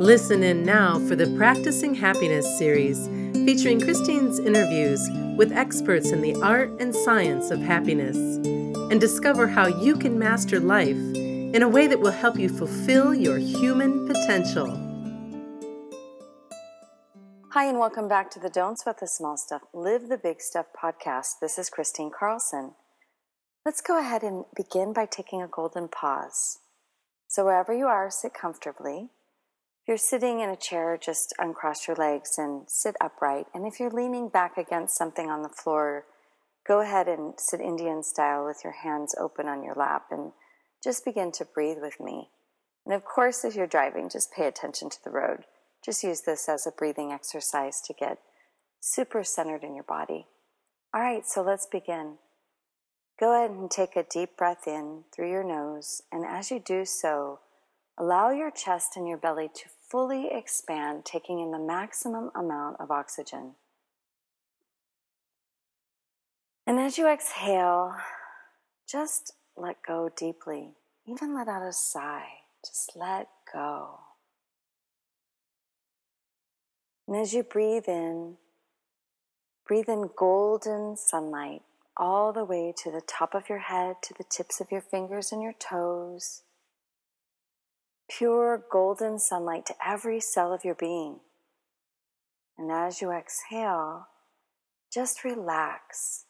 Listen in now for the Practicing Happiness series, featuring Kristine's interviews with experts in the art and science of happiness, and discover how you can master life in a way that will help you fulfill your human potential. Hi, and welcome back to the Don't Sweat the Small Stuff, Live the Big Stuff podcast. This is Kristine Carlson. Let's go ahead and begin by taking a golden pause. So, wherever you are, sit comfortably. If you're sitting in a chair, just uncross your legs and sit upright. And if you're leaning back against something on the floor, go ahead and sit Indian style with your hands open on your lap and just begin to breathe with me. And of course, if you're driving, just pay attention to the road. Just use this as a breathing exercise to get super centered in your body. All right, so let's begin. Go ahead and take a deep breath in through your nose, and as you do so, allow your chest and your belly to fully expand, taking in the maximum amount of oxygen. And as you exhale, just let go deeply. Even let out a sigh. Just let go. And as you breathe in, breathe in golden sunlight all the way to the top of your head, to the tips of your fingers and your toes pure golden sunlight to every cell of your being. And as you exhale, just relax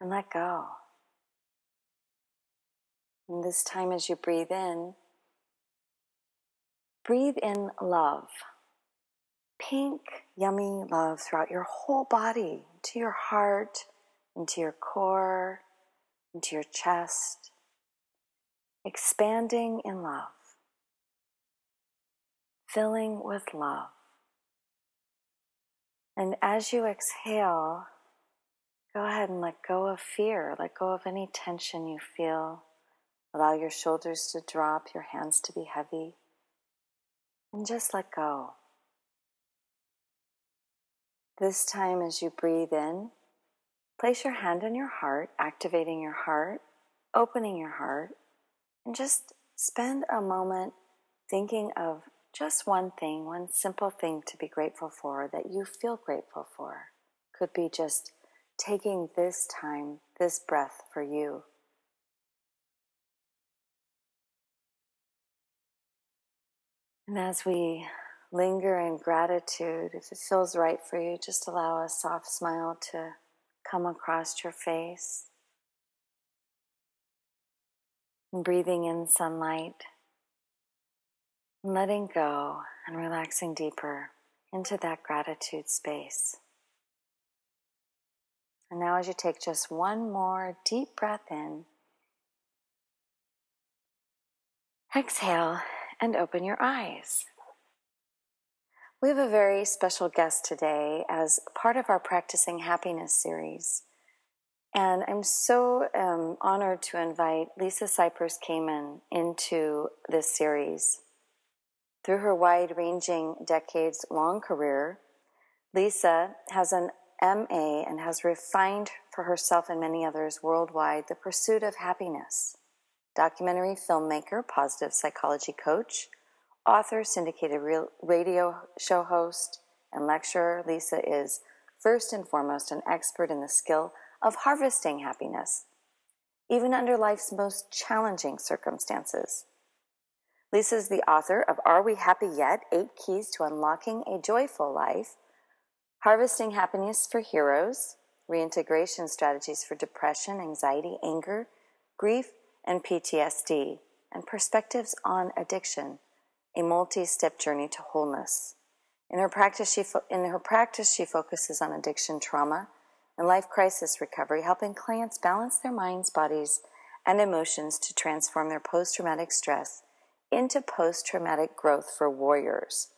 and let go. And this time, as you breathe in, breathe in love. Pink, yummy love throughout your whole body, into your heart, into your core, into your chest, expanding in love filling with love. And as you exhale, go ahead and let go of fear, let go of any tension you feel. Allow your shoulders to drop, your hands to be heavy, and just let go. This time, as you breathe in, place your hand on your heart, activating your heart, opening your heart, and just spend a moment thinking of just one thing, one simple thing to be grateful for that you feel grateful for. Could be just taking this time, this breath for you. And as we linger in gratitude, if it feels right for you, just allow a soft smile to come across your face. And breathing in sunlight letting go and relaxing deeper into that gratitude space. And now, as you take just one more deep breath in, exhale and open your eyes. We have a very special guest today as part of our Practicing Happiness series. And I'm so um, honored to invite Lisa Cypers Kamen into this series. Through her wide ranging, decades long career, Lisa has an MA and has refined for herself and many others worldwide the pursuit of happiness. Documentary filmmaker, positive psychology coach, author, syndicated radio show host, and lecturer, Lisa is first and foremost an expert in the skill of harvesting happiness, even under life's most challenging circumstances. Lisa is the author of Are We Happy Yet? Eight Keys to Unlocking a Joyful Life, Harvesting Happiness for Heroes, Reintegration Strategies for Depression, Anxiety, Anger, Grief, and PTSD, and Perspectives on Addiction, a multi step journey to wholeness. In her, practice, she fo- in her practice, she focuses on addiction trauma and life crisis recovery, helping clients balance their minds, bodies, and emotions to transform their post traumatic stress into post traumatic growth for warriors,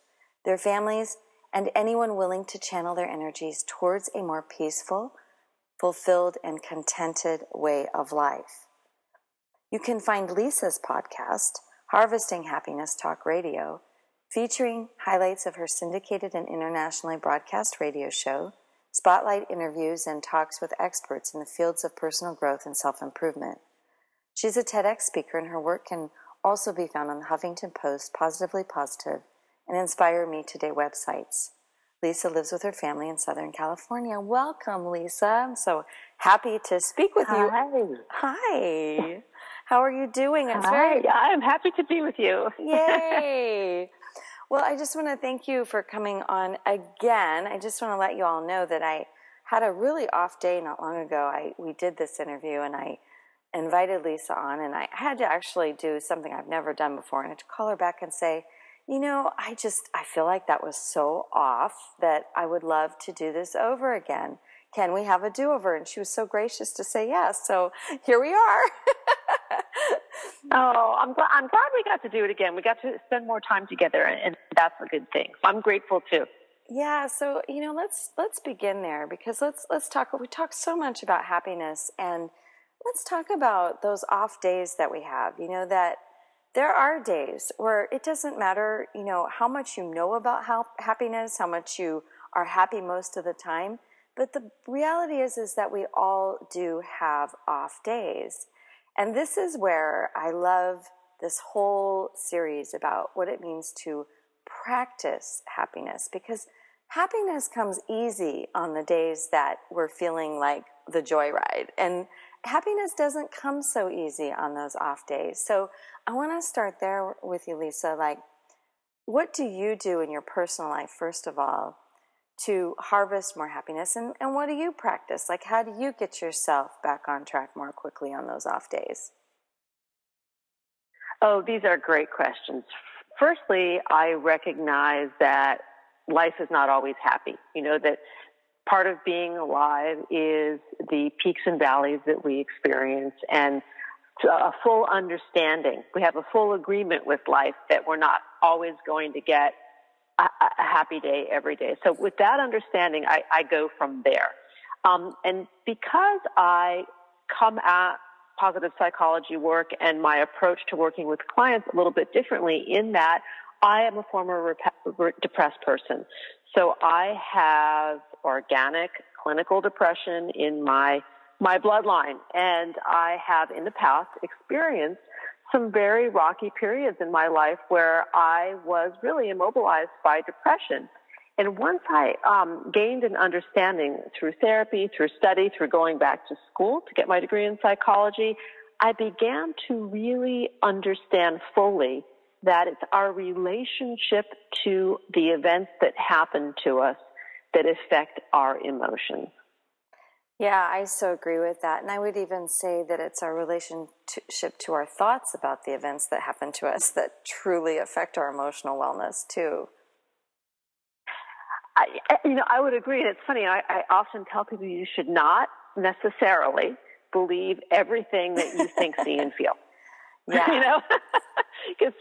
their families, and anyone willing to channel their energies towards a more peaceful, fulfilled, and contented way of life. You can find Lisa's podcast, Harvesting Happiness Talk Radio, featuring highlights of her syndicated and internationally broadcast radio show, spotlight interviews, and talks with experts in the fields of personal growth and self improvement. She's a TEDx speaker, and her work can also be found on the Huffington Post, Positively Positive, and Inspire Me Today websites. Lisa lives with her family in Southern California. Welcome, Lisa. I'm so happy to speak with you. Hi. Hi. How are you doing? It's Hi. Very... I'm happy to be with you. Yay. well, I just want to thank you for coming on again. I just want to let you all know that I had a really off day not long ago. I we did this interview and I invited Lisa on and I had to actually do something I've never done before and I had to call her back and say, you know, I just I feel like that was so off that I would love to do this over again. Can we have a do-over? And she was so gracious to say yes. So here we are. oh, I'm glad, I'm glad we got to do it again. We got to spend more time together, and that's a good thing. So I'm grateful too. Yeah, so you know, let's let's begin there because let's let's talk. We talk so much about happiness, and let's talk about those off days that we have. You know that there are days where it doesn't matter. You know how much you know about how happiness, how much you are happy most of the time. But the reality is, is that we all do have off days. And this is where I love this whole series about what it means to practice happiness because happiness comes easy on the days that we're feeling like the joyride. And happiness doesn't come so easy on those off days. So I want to start there with you, Lisa. Like, what do you do in your personal life, first of all, to harvest more happiness? And, and what do you practice? Like, how do you get yourself back on track more quickly on those off days? Oh, these are great questions. Firstly, I recognize that life is not always happy. You know, that part of being alive is the peaks and valleys that we experience and a full understanding. We have a full agreement with life that we're not always going to get a, a happy day every day. So with that understanding, I, I go from there. Um, and because I come at positive psychology work and my approach to working with clients a little bit differently in that I am a former rep- depressed person. So I have organic clinical depression in my my bloodline and I have in the past experienced some very rocky periods in my life where I was really immobilized by depression. And once I um, gained an understanding through therapy, through study, through going back to school to get my degree in psychology, I began to really understand fully that it's our relationship to the events that happen to us that affect our emotions. Yeah, I so agree with that. And I would even say that it's our relationship to our thoughts about the events that happen to us that truly affect our emotional wellness, too. I, you know, I would agree. And it's funny, I, I often tell people you should not necessarily believe everything that you think, see, and feel. Yeah. you know, because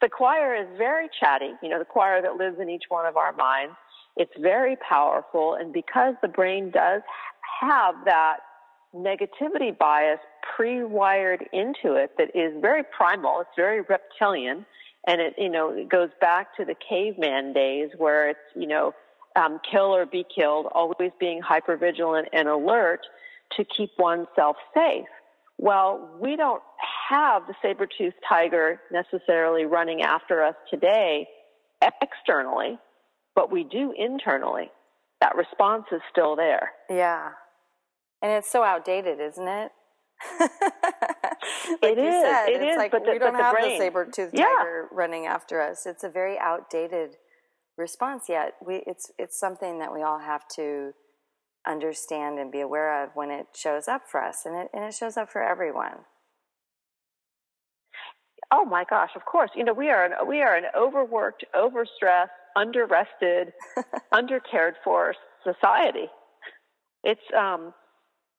the choir is very chatty, you know, the choir that lives in each one of our minds. It's very powerful. And because the brain does have that negativity bias pre-wired into it that is very primal. It's very reptilian. And it, you know, it goes back to the caveman days where it's, you know, um, kill or be killed, always being hyper vigilant and alert to keep oneself safe. Well, we don't have the saber-toothed tiger necessarily running after us today externally, but we do internally. That response is still there. Yeah. And it's so outdated, isn't it? like it you is, said, it it's is, like but the, we don't but have the, the saber-toothed yeah. tiger running after us. It's a very outdated response yet. We it's it's something that we all have to understand and be aware of when it shows up for us and it and it shows up for everyone. Oh my gosh, of course. You know, we are an, we are an overworked, overstressed, underrested, undercared for society. It's um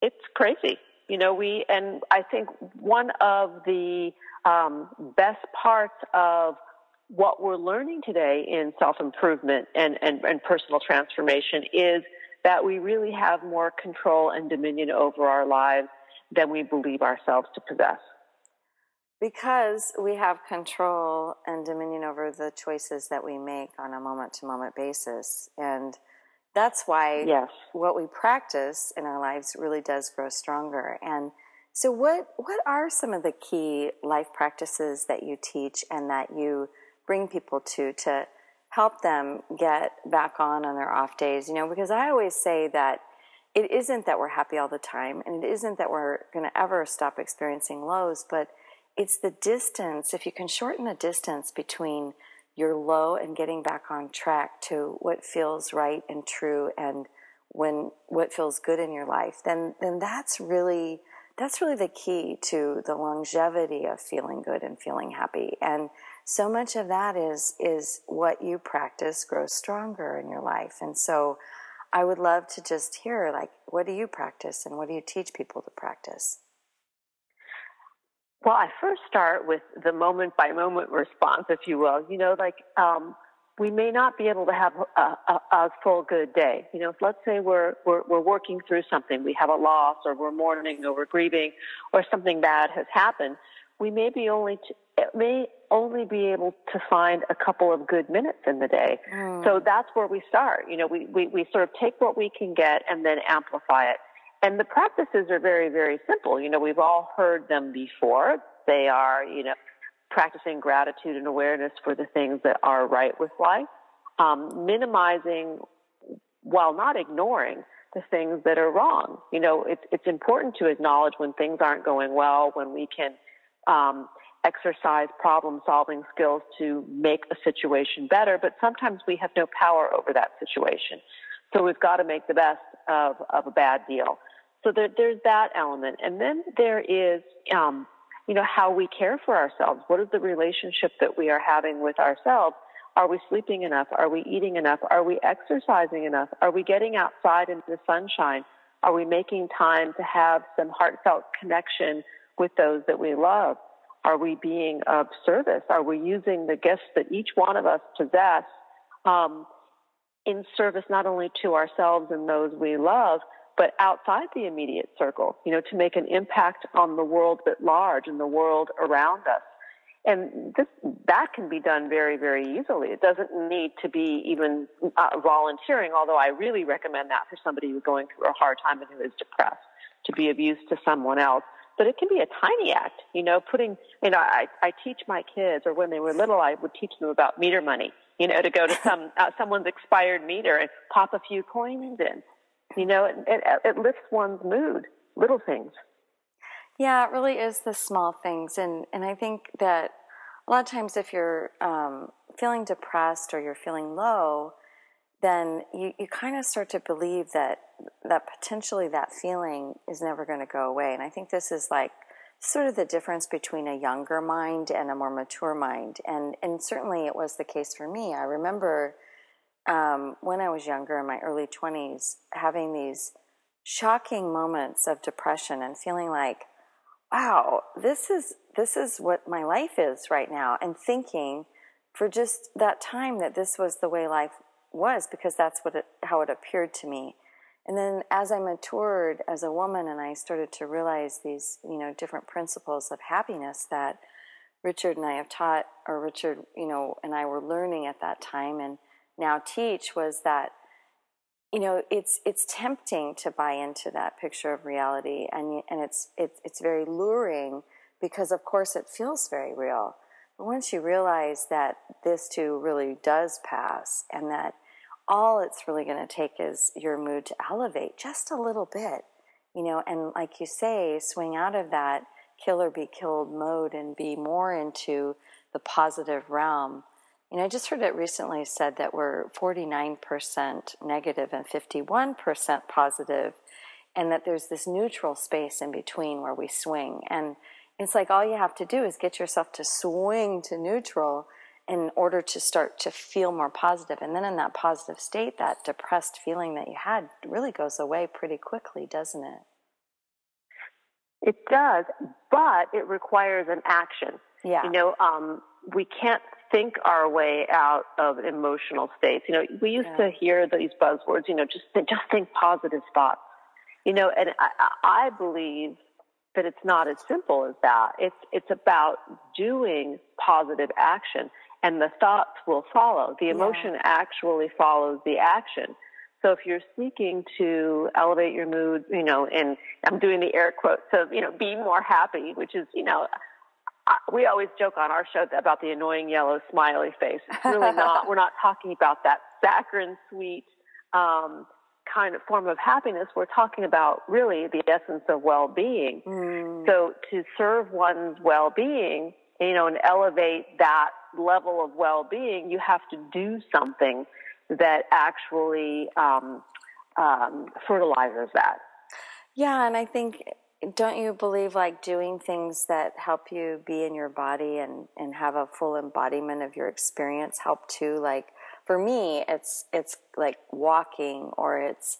it's crazy. You know, we, and I think one of the um, best parts of what we're learning today in self improvement and, and, and personal transformation is that we really have more control and dominion over our lives than we believe ourselves to possess. Because we have control and dominion over the choices that we make on a moment to moment basis. And that's why yes. what we practice in our lives really does grow stronger. And so, what, what are some of the key life practices that you teach and that you bring people to to help them get back on on their off days? You know, because I always say that it isn't that we're happy all the time and it isn't that we're going to ever stop experiencing lows, but it's the distance. If you can shorten the distance between your low and getting back on track to what feels right and true and when what feels good in your life then then that's really that's really the key to the longevity of feeling good and feeling happy and so much of that is is what you practice grows stronger in your life and so i would love to just hear like what do you practice and what do you teach people to practice well, I first start with the moment by moment response, if you will. You know, like um, we may not be able to have a, a, a, full good day. You know, let's say we're, we're we're working through something, we have a loss, or we're mourning, or we're grieving, or something bad has happened. We may be only to, may only be able to find a couple of good minutes in the day. Mm. So that's where we start. You know, we, we we sort of take what we can get and then amplify it. And the practices are very, very simple. You know, we've all heard them before. They are, you know, practicing gratitude and awareness for the things that are right with life, um, minimizing while not ignoring the things that are wrong. You know, it's, it's important to acknowledge when things aren't going well, when we can um, exercise problem solving skills to make a situation better, but sometimes we have no power over that situation. So we've got to make the best of, of a bad deal. So there, there's that element. And then there is, um, you know, how we care for ourselves. What is the relationship that we are having with ourselves? Are we sleeping enough? Are we eating enough? Are we exercising enough? Are we getting outside into the sunshine? Are we making time to have some heartfelt connection with those that we love? Are we being of service? Are we using the gifts that each one of us possess um, in service not only to ourselves and those we love, but outside the immediate circle, you know, to make an impact on the world at large and the world around us. And this, that can be done very, very easily. It doesn't need to be even uh, volunteering, although I really recommend that for somebody who's going through a hard time and who is depressed to be of use to someone else. But it can be a tiny act, you know, putting, you know, I, I teach my kids, or when they were little, I would teach them about meter money, you know, to go to some, uh, someone's expired meter and pop a few coins in you know, it, it, it lifts one's mood, little things. Yeah, it really is the small things. And, and I think that a lot of times if you're um, feeling depressed or you're feeling low, then you, you kind of start to believe that that potentially that feeling is never going to go away. And I think this is like sort of the difference between a younger mind and a more mature mind. And and certainly it was the case for me. I remember um, when I was younger, in my early 20s, having these shocking moments of depression and feeling like, wow, this is, this is what my life is right now. And thinking for just that time that this was the way life was because that's what it, how it appeared to me. And then as I matured as a woman and I started to realize these, you know, different principles of happiness that Richard and I have taught, or Richard, you know, and I were learning at that time and now teach was that you know it's it's tempting to buy into that picture of reality. And and it's it's it's very luring because of course it feels very real. But once you realize that this too really does pass and that all it's really going to take is your mood to elevate just a little bit you know and like you say swing out of that kill or be killed mode and be more into the positive realm and I just heard it recently said that we're 49% negative and 51% positive, and that there's this neutral space in between where we swing. And it's like all you have to do is get yourself to swing to neutral in order to start to feel more positive. And then in that positive state, that depressed feeling that you had really goes away pretty quickly, doesn't it? It does, but it requires an action. Yeah. You know, um, we can't think our way out of emotional states. You know, we used yeah. to hear these buzzwords, you know, just, just think positive thoughts. You know, and I, I believe that it's not as simple as that. It's, it's about doing positive action and the thoughts will follow. The emotion yeah. actually follows the action. So if you're seeking to elevate your mood, you know, and I'm doing the air quotes of, you know, be more happy, which is, you know, we always joke on our show about the annoying yellow smiley face. It's really not. We're not talking about that saccharine sweet um, kind of form of happiness. We're talking about really the essence of well-being. Mm. So to serve one's well-being, you know, and elevate that level of well-being, you have to do something that actually um, um, fertilizes that. Yeah, and I think don't you believe like doing things that help you be in your body and, and have a full embodiment of your experience help too? Like for me, it's it's like walking or it's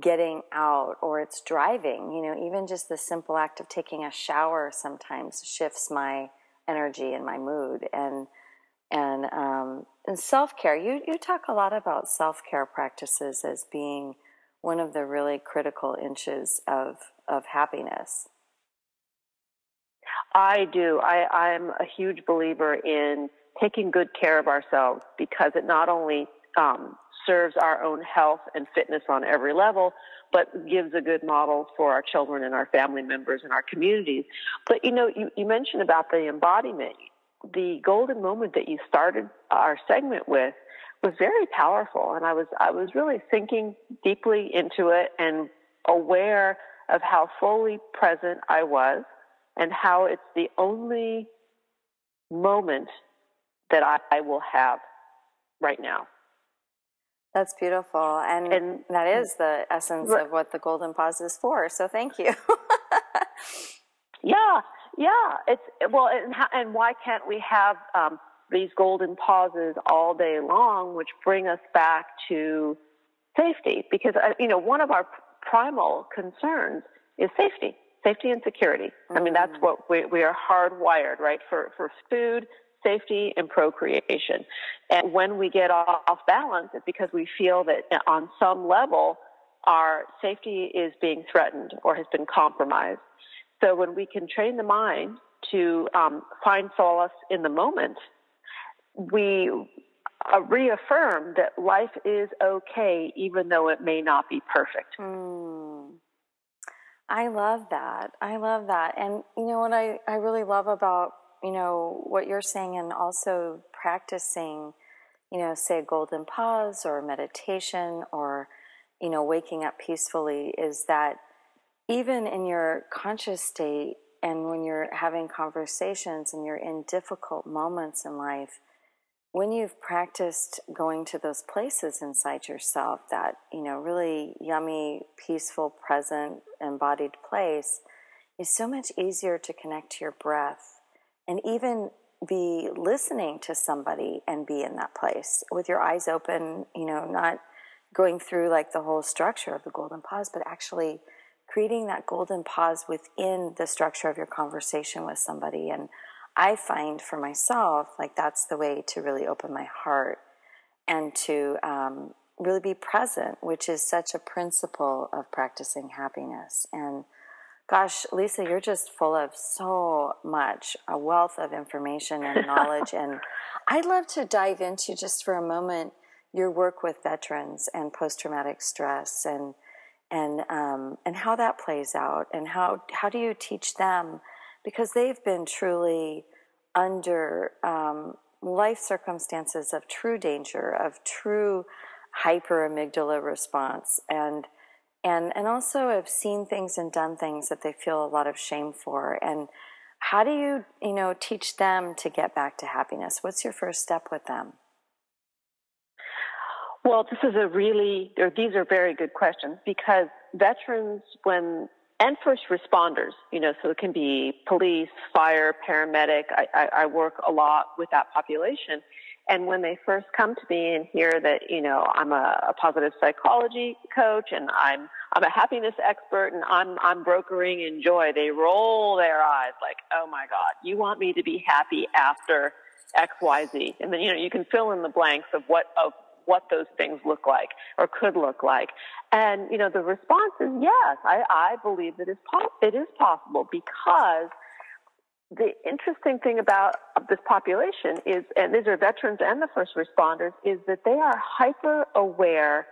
getting out or it's driving. You know, even just the simple act of taking a shower sometimes shifts my energy and my mood and and um, and self care. You you talk a lot about self care practices as being one of the really critical inches of of happiness. I do. I, I'm a huge believer in taking good care of ourselves because it not only um, serves our own health and fitness on every level, but gives a good model for our children and our family members and our communities. But you know, you, you mentioned about the embodiment the golden moment that you started our segment with was very powerful and I was I was really thinking deeply into it and aware of how fully present I was and how it's the only moment that I, I will have right now. That's beautiful. And, and that is the essence of what the golden pause is for. So thank you. yeah. Yeah, it's well, and, and why can't we have um, these golden pauses all day long, which bring us back to safety? Because uh, you know, one of our primal concerns is safety, safety and security. Mm-hmm. I mean, that's mm-hmm. what we, we are hardwired, right? For for food, safety, and procreation. And when we get off, off balance, it's because we feel that uh, on some level our safety is being threatened or has been compromised. So when we can train the mind to um, find solace in the moment, we uh, reaffirm that life is okay, even though it may not be perfect. Mm. I love that. I love that. And you know what I, I really love about, you know, what you're saying and also practicing, you know, say golden pause or meditation or, you know, waking up peacefully is that even in your conscious state and when you're having conversations and you're in difficult moments in life, when you've practiced going to those places inside yourself, that, you know, really yummy, peaceful, present, embodied place, is so much easier to connect to your breath and even be listening to somebody and be in that place with your eyes open, you know, not going through like the whole structure of the golden pause, but actually creating that golden pause within the structure of your conversation with somebody. And I find for myself, like that's the way to really open my heart and to um, really be present, which is such a principle of practicing happiness. And gosh, Lisa, you're just full of so much, a wealth of information and knowledge. and I'd love to dive into just for a moment your work with veterans and post traumatic stress and and um, and how that plays out, and how how do you teach them because they've been truly under um, life circumstances of true danger, of true hyper amygdala response, and and and also have seen things and done things that they feel a lot of shame for, and how do you you know teach them to get back to happiness? What's your first step with them? Well, this is a really, or these are very good questions because veterans, when, and first responders, you know, so it can be police, fire, paramedic. I, I, I work a lot with that population. And when they first come to me and hear that, you know, I'm a, a positive psychology coach and I'm I'm a happiness expert and I'm I'm brokering in joy, they roll their eyes like, "Oh my god, you want me to be happy after XYZ?" And then you know, you can fill in the blanks of what of what those things look like or could look like. And you know, the response is yes. I, I believe that it's po- it is possible because the interesting thing about this population is, and these are veterans and the first responders, is that they are hyper aware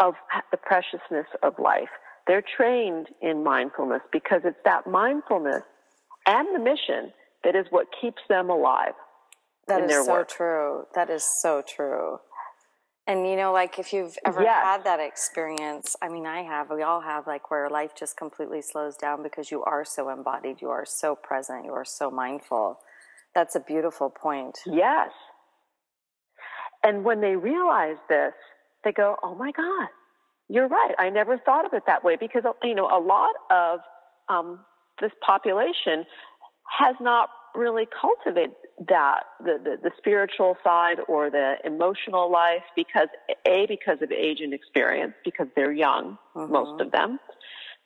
of the preciousness of life. They're trained in mindfulness because it's that mindfulness and the mission that is what keeps them alive. That is so work. true. That is so true. And you know, like if you've ever yes. had that experience, I mean, I have, we all have, like where life just completely slows down because you are so embodied, you are so present, you are so mindful. That's a beautiful point. Yes. And when they realize this, they go, oh my God, you're right. I never thought of it that way because, you know, a lot of um, this population has not really cultivate that the, the, the spiritual side or the emotional life because a because of age and experience because they're young Mhm. most of them.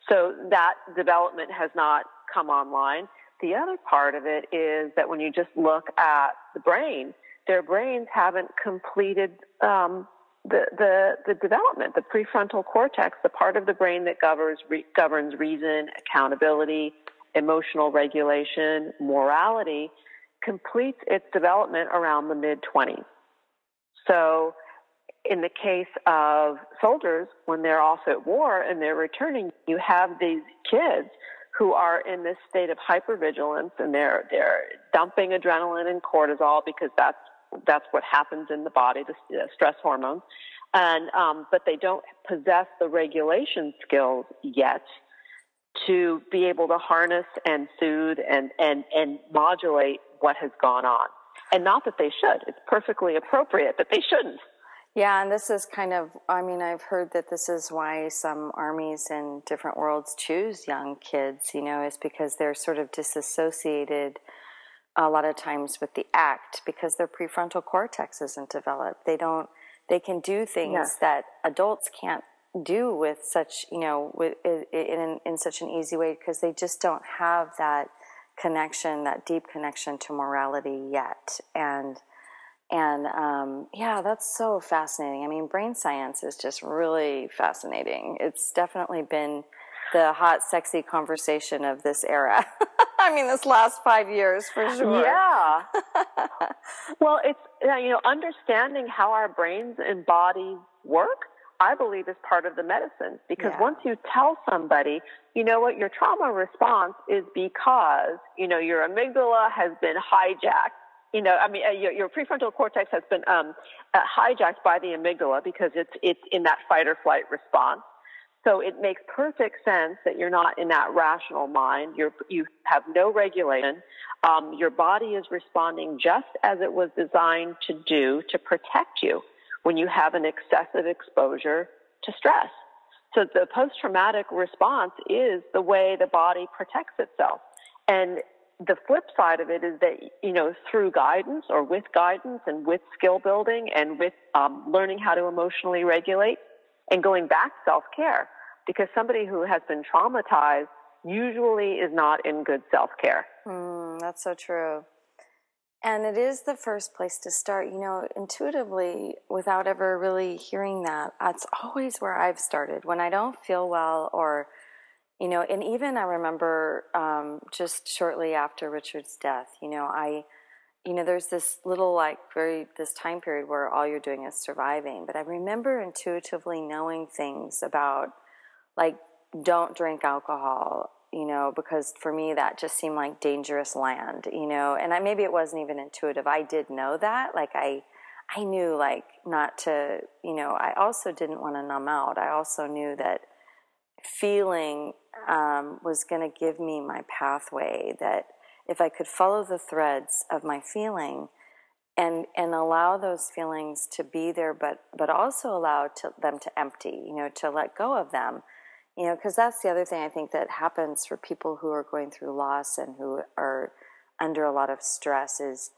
So that development has not come online. The other part of it is that when you just look at the brain their brains haven't completed um, the, the, the development, the prefrontal cortex, the part of the brain that governs, re, governs reason, accountability, emotional regulation, morality, completes its development around the mid 20s. So, in the case of soldiers, when they're off at war and they're returning, you have these kids who are in this state of hypervigilance and they're they're dumping adrenaline and cortisol because that's that's what happens in the body, the, stress hormones, and um, but they don't possess the regulation skills yet to be able to harness and soothe and, and, and modulate what has gone on. And not that they should. It's perfectly appropriate, but they shouldn't. Yeah, and this is kind of, I mean, I've heard that this is why some armies in different worlds choose young kids, you know, is because they're sort of disassociated a lot of times with the act because their prefrontal cortex isn't developed. They don't, they can do things Yes. that adults can't do with such, you know, with, in, in, in such an easy way because they just don't have that connection, that deep connection to morality yet. And, and um, yeah, that's so fascinating. I mean, brain science is just really fascinating. It's definitely been the hot, sexy conversation of this era. I mean, this last five years for sure. Yeah. well, it's, you know, understanding how our brains and bodies work, I believe is part of the medicine. Because Yeah. once you tell somebody, you know what, your trauma response is because, you know, your amygdala has been hijacked. You know, I mean, uh, your, your prefrontal cortex has been um, uh, hijacked by the amygdala because it's it's in that fight or flight response. So it makes perfect sense that you're not in that rational mind. You're, you have no regulation. Um, your body is responding just as it was designed to do to protect you when you have an excessive exposure to stress. So the post-traumatic response is the way the body protects itself. And the flip side of it is that, you know, through guidance or with guidance and with skill building and with um, learning how to emotionally regulate, and going back self-care because somebody who has been traumatized usually is not in good self-care. Mm, that's so true. And it is the first place to start, you know, intuitively without ever really hearing that. That's always where I've started. When I don't feel well, or, you know, and even I remember um, just shortly after Richard's death, you know, I, you know, there's this little like very, this time period where all you're doing is surviving. But I remember intuitively knowing things about, like, don't drink alcohol you know, because for me that just seemed like dangerous land, you know, and I, maybe it wasn't even intuitive. I did know that, like I, I knew like not to, you know, I also didn't want to numb out. I also knew that feeling um, was going to give me my pathway. That if I could follow the threads of my feeling and and allow those feelings to be there, but but also allow to, them to empty, you know, to let go of them you know because that's the other thing i think that happens for people who are going through loss and who are under a lot of stress is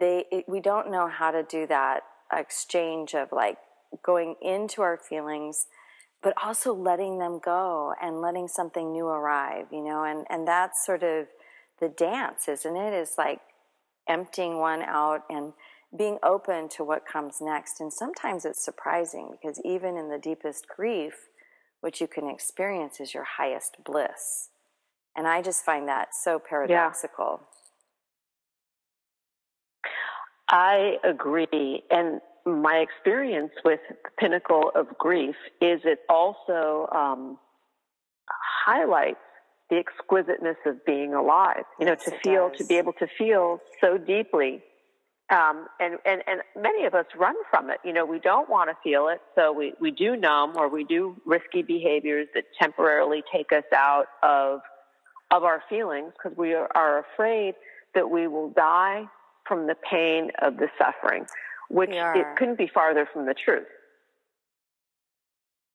they it, we don't know how to do that exchange of like going into our feelings but also letting them go and letting something new arrive you know and and that's sort of the dance isn't it? Is like emptying one out and being open to what comes next. And sometimes it's surprising because even in the deepest grief what you can experience is your highest bliss and i just find that so paradoxical yeah. I agree. And my experience with the pinnacle of grief is it also um, highlights the exquisiteness of being alive. You know, to feel, does. to be able to feel so deeply. Um, and, and, and many of us run from it. You know, we don't want to feel it, so we, we do numb or we do risky behaviors that temporarily take us out of, of our feelings because we are, are afraid that we will die from the pain of the suffering, which it couldn't be farther from the truth.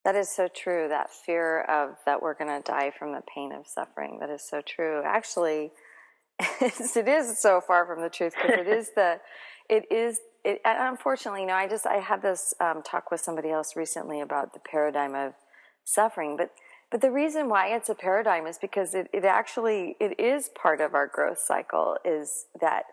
That is so true. That fear of that we're going to die from the pain of suffering. That is so true. Actually, it is so far from the truth because it is the, it is. It, unfortunately, you know, I just I had this um, talk with somebody else recently about the paradigm of suffering, but but the reason why it's a paradigm is because it, it actually it is part of our growth cycle. Is that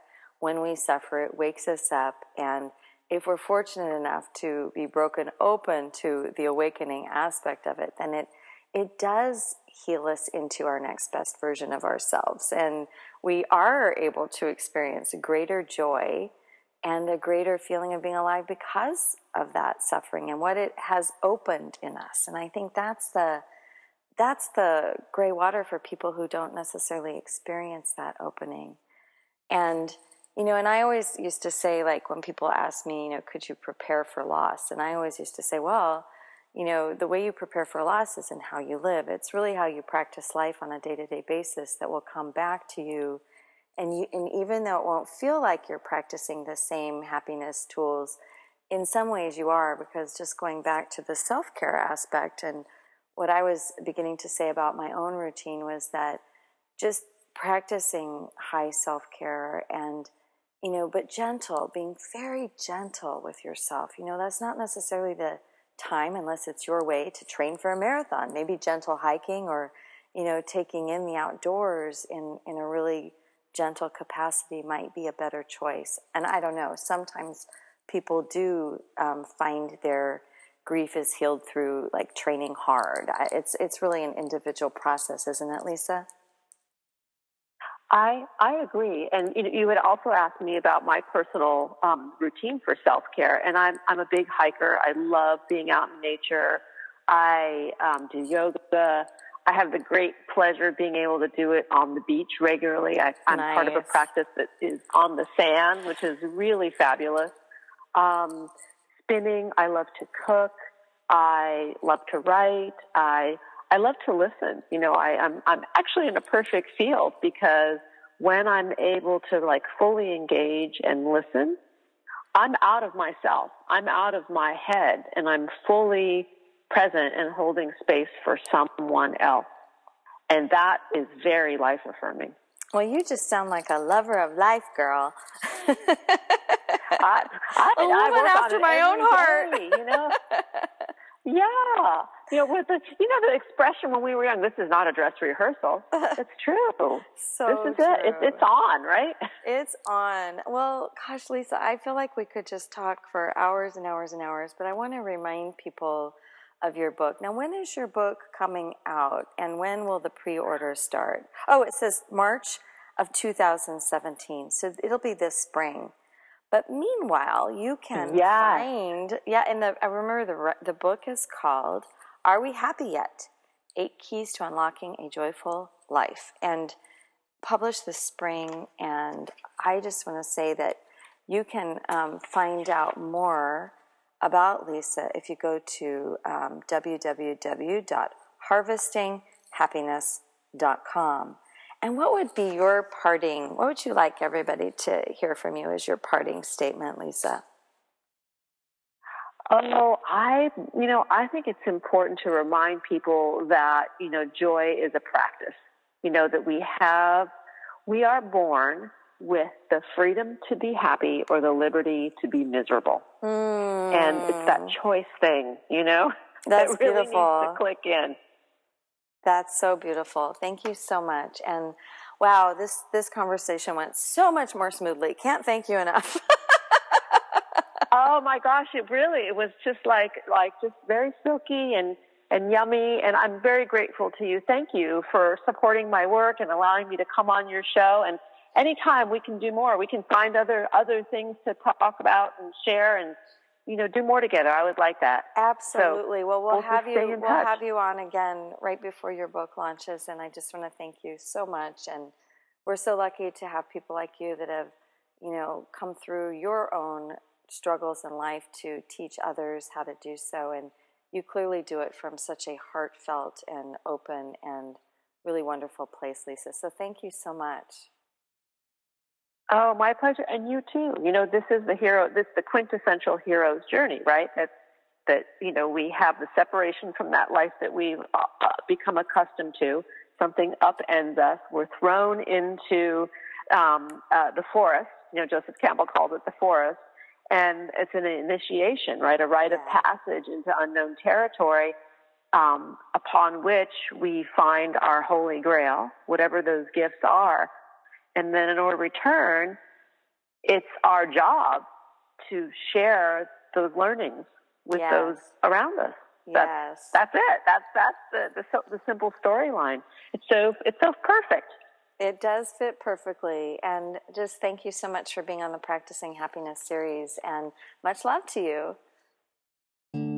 when we suffer, it wakes us up. And if we're fortunate enough to be broken open to the awakening aspect of it, then it, it does heal us into our next best version of ourselves. And we are able to experience greater joy and a greater feeling of being alive because of that suffering and what it has opened in us. And I think that's the, that's the gray water for people who don't necessarily experience that opening. And you know, and I always used to say, like, when people ask me, you know, could you prepare for loss? And I always used to say, well, you know, the way you prepare for loss is in how you live. It's really how you practice life on a day to day basis that will come back to you. And, you, and even though it won't feel like you're practicing the same happiness tools, in some ways you are, because just going back to the self care aspect and what I was beginning to say about my own routine was that just practicing high self care and you know, but gentle, being very gentle with yourself. You know, that's not necessarily the time unless it's your way to train for a marathon. Maybe gentle hiking or, you know, taking in the outdoors in, in a really gentle capacity might be a better choice. And I don't know, sometimes people do um, find their grief is healed through like training hard. It's, it's really an individual process, isn't it, Lisa? I I agree, and you, you had also asked me about my personal um, routine for self care, and I'm I'm a big hiker. I love being out in nature. I um, do yoga. I have the great pleasure of being able to do it on the beach regularly. I, am nice. part of a practice that is on the sand, which is really fabulous. Um, spinning. I love to cook. I love to write. I I love to listen. You know, I, I'm I'm actually in a perfect field because when I'm able to like fully engage and listen, I'm out of myself. I'm out of my head and I'm fully present and holding space for someone else. And that is very life affirming. Well, you just sound like a lover of life, girl. I, I, a woman after my own heart. Day, you know, yeah. You know, with the you know the expression when we were young, this is not a dress rehearsal. It's true. so this is true. it. It's, it's on, right? It's on. Well, gosh, Lisa, I feel like we could just talk for hours and hours and hours, but I want to remind people of your book. Now, when is your book coming out and when will the pre-order start? Oh, it says March of 2017. So it'll be this spring. But meanwhile, you can yeah. find yeah. And the I remember the the book is called "Are We Happy Yet? Eight Keys to Unlocking a Joyful Life," and published this spring. And I just want to say that you can um, find out more about Lisa if you go to um, www.harvestinghappiness.com. And what would be your parting, what would you like everybody to hear from you as your parting statement, Lisa? Oh, I, you know, I think it's important to remind people that, you know, joy is a practice. You know, that we have, we are born with the freedom to be happy or the liberty to be miserable. Mm. And it's that choice thing, you know, That's that really beautiful. needs to click in. That's so beautiful. Thank you so much. And wow, this this conversation went so much more smoothly. Can't thank you enough. oh my gosh, it really it was just like like just very silky and and yummy and I'm very grateful to you. Thank you for supporting my work and allowing me to come on your show and anytime we can do more, we can find other other things to talk about and share and you know do more together. I would like that. Absolutely. So, well, we'll, we'll have you we'll touch. have you on again right before your book launches and I just want to thank you so much and we're so lucky to have people like you that have, you know, come through your own struggles in life to teach others how to do so and you clearly do it from such a heartfelt and open and really wonderful place, Lisa. So thank you so much. Oh, my pleasure, and you too. You know, this is the hero. This is the quintessential hero's journey, right? That that you know we have the separation from that life that we've uh, uh, become accustomed to. Something upends us. We're thrown into um, uh, the forest. You know, Joseph Campbell called it the forest, and it's an initiation, right? A rite of passage into unknown territory. Um, upon which we find our holy grail, whatever those gifts are, and then in order to return, it's our job to share those learnings with Yes. those around us. That's, Yes. that's it. That's that's the the, the simple storyline. It's so it's so perfect. It does fit perfectly. And just thank you so much for being on the Practicing Happiness series. And much love to you.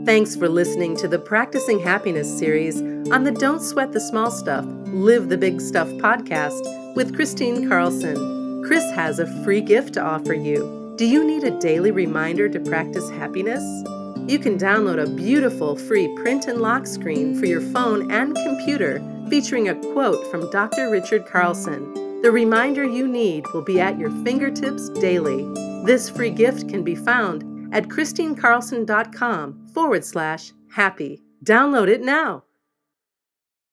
Thanks for listening to the Practicing Happiness series on the Don't Sweat the Small Stuff, Live the Big Stuff podcast with Kristine Carlson. Chris has a free gift to offer you. Do you need a daily reminder to practice happiness? You can download a beautiful free print and lock screen for your phone and computer featuring a quote from Dr. Richard Carlson. The reminder you need will be at your fingertips daily. This free gift can be found at kristinecarlson.com forward slash happy. Download it now.